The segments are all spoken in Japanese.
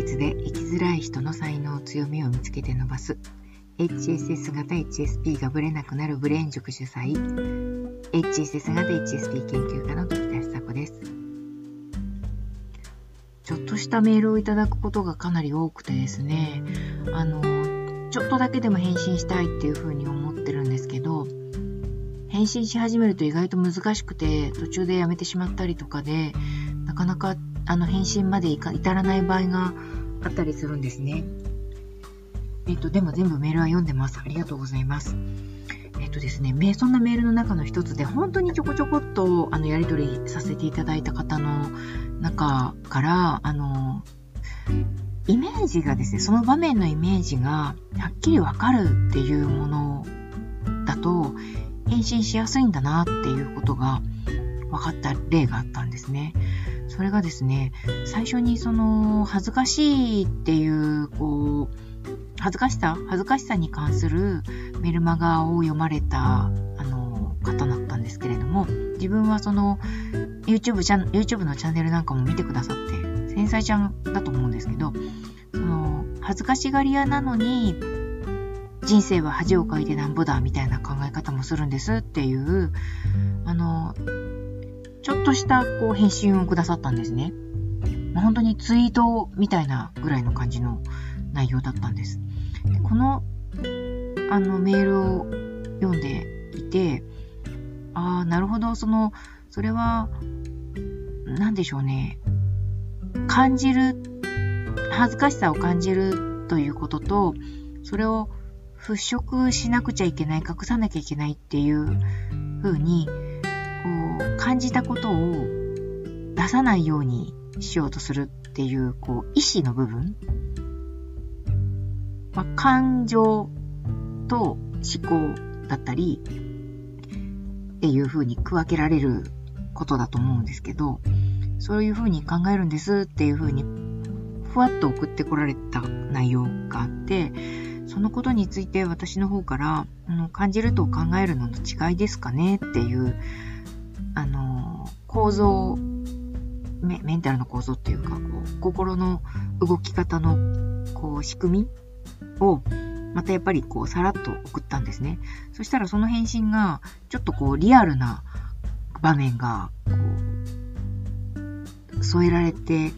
率で生きづらい人の才能強みを見つけて伸ばす。HSS 型 HSP がブレなくなるブレーン塾主催。HSS 型 HSP 研究家の時田久子です。ちょっとしたメールをいただくことがかなり多くてですねあのちょっとだけでも返信したいっていうふうに思ってるんですけど返信し始めると意外と難しくて途中でやめてしまったりとかでなかなかあの返信まで至らない場合があったりするんですね。えっと、でも全部メールは読んでます。ありがとうございます。えっとですね、そんなメールの中の一つで、本当にちょこちょこっとあのやり取りさせていただいた方の中から、あの、イメージがですね、その場面のイメージがはっきりわかるっていうものだと、返信しやすいんだなっていうことが分かった例があったんですね。それがですね、最初にその、恥ずかしいっていう、こう、恥ずかしさ恥ずかしさに関するメルマガを読まれた、あの、方だったんですけれども、自分はその、YouTube, チャ YouTube のチャンネルなんかも見てくださって、繊細ちゃんだと思うんですけど、その、恥ずかしがり屋なのに、人生は恥をかいてなんぼだみたいな考え方もするんですっていう、あの、ょっとしたこう返信をくださったんですね。まあ、本当にツイートみたいなぐらいの感じの内容だったんです。でこのあのメールを読んでいて、ああ、なるほど、その、それは、何でしょうね。感じる、恥ずかしさを感じるということと、それを払拭しなくちゃいけない、隠さなきゃいけないっていう風に、感じたことを出さないようにしようとするっていう、こう、意志の部分。まあ、感情と思考だったり、っていう風に区分けられることだと思うんですけど、そういう風に考えるんですっていう風に、ふわっと送ってこられた内容があって、そのことについて私の方から、あの感じると考えるのの違いですかねっていう、あの、構造メ、メンタルの構造っていうか、こう、心の動き方の、こう、仕組みを、またやっぱりこう、さらっと送ったんですね。そしたらその返信が、ちょっとこう、リアルな場面が、こう、添えられて、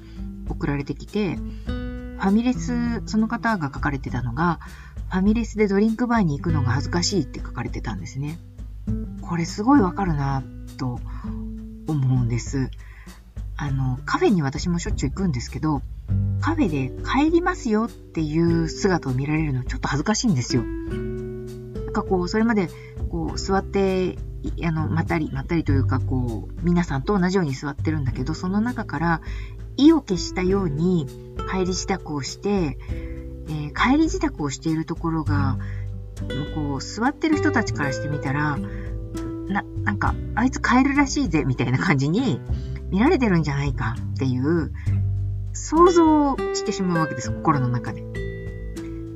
送られてきて、ファミレス、その方が書かれてたのが、ファミレスでドリンクバーに行くのが恥ずかしいって書かれてたんですね。これすごいわかるなと思うんです。あの、カフェに私もしょっちゅう行くんですけど、カフェで帰りますよっていう姿を見られるのちょっと恥ずかしいんですよ。なんかこう、それまでこう座って、あの、まったり、まったりというかこう、皆さんと同じように座ってるんだけど、その中から意を消したように帰り支度をして、えー、帰り支度をしているところが、こう、座ってる人たちからしてみたら、な、なんか、あいつ帰るらしいぜ、みたいな感じに見られてるんじゃないかっていう、想像してしまうわけです、心の中で。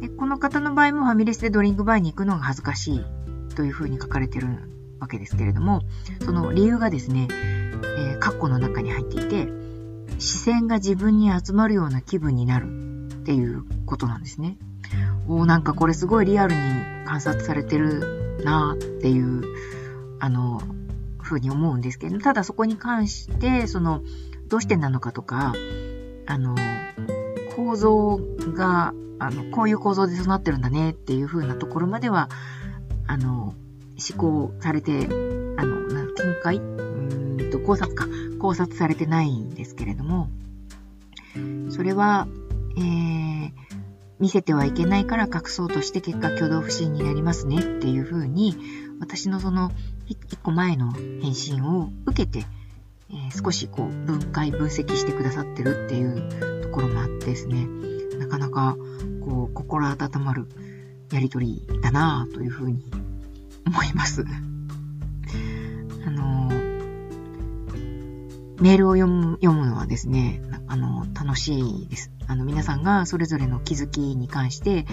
で、この方の場合もファミレスでドリンクバーに行くのが恥ずかしいというふうに書かれてるわけですけれども、その理由がですね、えー、括弧の中に入っていて、視線が自分に集まるような気分になるっていうことなんですね。おなんかこれすごいリアルに観察されてるなっていう、あの、ふうに思うんですけど、ただそこに関して、その、どうしてなのかとか、あの、構造が、あの、こういう構造でそうなってるんだねっていう風なところまでは、あの、思考されて、あの、見解？うんと、考察か。考察されてないんですけれども、それは、えー、見せてはいけないから隠そうとして結果挙動不審になりますねっていう風に、私のその一個前の返信を受けて、えー、少しこう分解、分析してくださってるっていうところもあってですね、なかなかこう心温まるやりとりだなぁというふうに思います。あのメールを読む読むのはですね、あの、楽しいです。あの、皆さんがそれぞれの気づきに関して、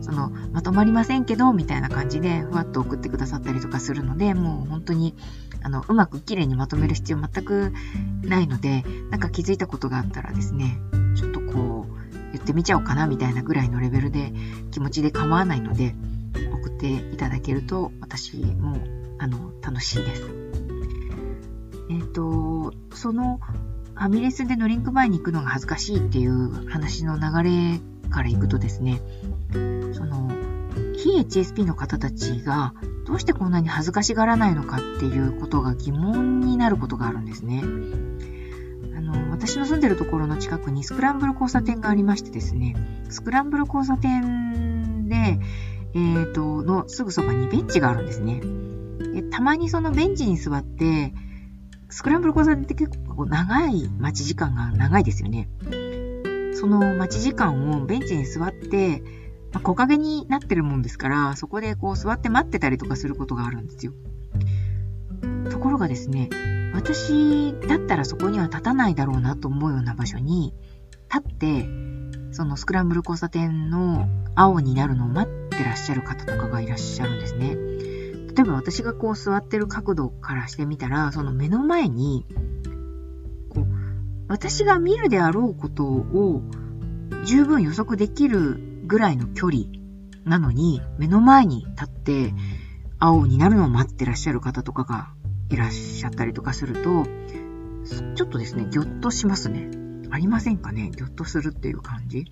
その、まとまりませんけど、みたいな感じで、ふわっと送ってくださったりとかするので、もう本当に、あの、うまく綺麗にまとめる必要全くないので、なんか気づいたことがあったらですね、ちょっとこう、言ってみちゃおうかなみたいなぐらいのレベルで気持ちで構わないので、送っていただけると私もあの楽しいです。えっ、ー、と、そのファミレスでドリンクバーに行くのが恥ずかしいっていう話の流れから行くとですね、その、非 HSP の方たちがどうしてこんなに恥ずかしがらないのかっていうことが疑問になることがあるんですね。あの、私の住んでるところの近くにスクランブル交差点がありましてですね、スクランブル交差点で、えー、と、のすぐそばにベンチがあるんですね。でたまにそのベンチに座って、スクランブル交差点って結構長い待ち時間が長いですよね。その待ち時間をベンチに座って、まあ、木陰になってるもんですから、そこでこう座って待ってたりとかすることがあるんですよ。ところがですね、私だったらそこには立たないだろうなと思うような場所に立って、そのスクランブル交差点の青になるのを待ってらっしゃる方とかがいらっしゃるんですね。例えば私がこう座ってる角度からしてみたら、その目の前に、こう、私が見るであろうことを十分予測できるぐらいの距離なのに、目の前に立って青になるのを待ってらっしゃる方とかがいらっしゃったりとかすると、ちょっとですね、ぎょっとしますね。ありませんかね？ぎょっとするっていう感じ。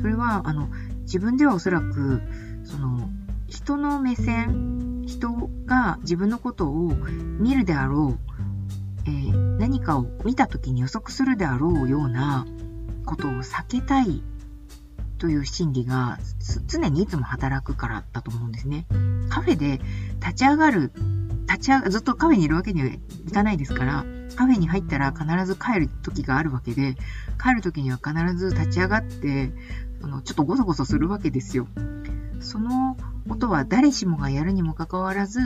それは、あの、自分ではおそらく、その、人の目線、人が自分のことを見るであろう、えー、何かを見た時に予測するであろうようなことを避けたいという心理が常にいつも働くからだと思うんですね。カフェで立ち上がる、立ち上が、ずっとカフェにいるわけにはいかないですから、カフェに入ったら必ず帰る時があるわけで、帰る時には必ず立ち上がって、あのちょっとゴソゴソするわけですよ。そのことは誰しもがやるにもかかわらず、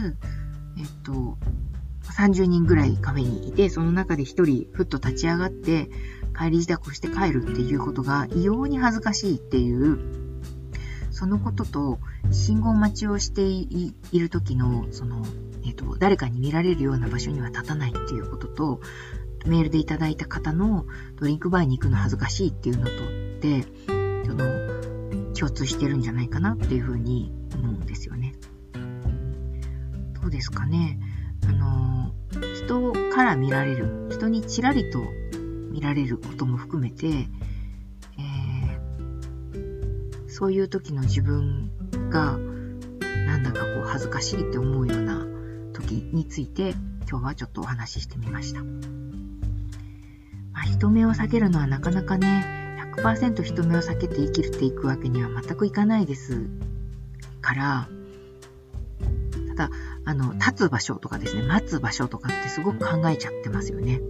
えっと、30人ぐらいカフェにいて、その中で1人ふっと立ち上がって、帰り支度して帰るっていうことが異様に恥ずかしいっていう、そのことと、信号待ちをしている時の、その、えっ、と、誰かに見られるような場所には立たないっていうことと、メールでいただいた方のドリンクバーに行くの恥ずかしいっていうのとって、その、共通してるんじゃないかなっていうふうに思うんですよね。どうですかね。あの、人から見られる、人にちらりと見られることも含めて、えー、そういう時の自分がなんだかこう恥ずかしいって思うような時について今日はちょっとお話ししてみました。まあ、人目を避けるのはなかなかね、100%人目を避けて生きるっていくわけには全くいかないですから、ただ、あの、立つ場所とかですね、待つ場所とかってすごく考えちゃってますよね。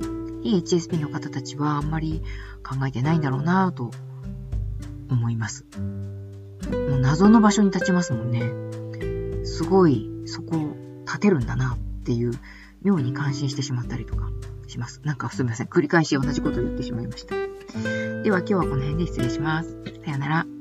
非 HSP の方たちはあんまり考えてないんだろうなぁと思います。もう謎の場所に立ちますもんね。すごい、そこを立てるんだなっていう、妙に感心してしまったりとかします。なんかすみません。繰り返し同じことを言ってしまいました。では今日はこの辺で失礼します。さよなら。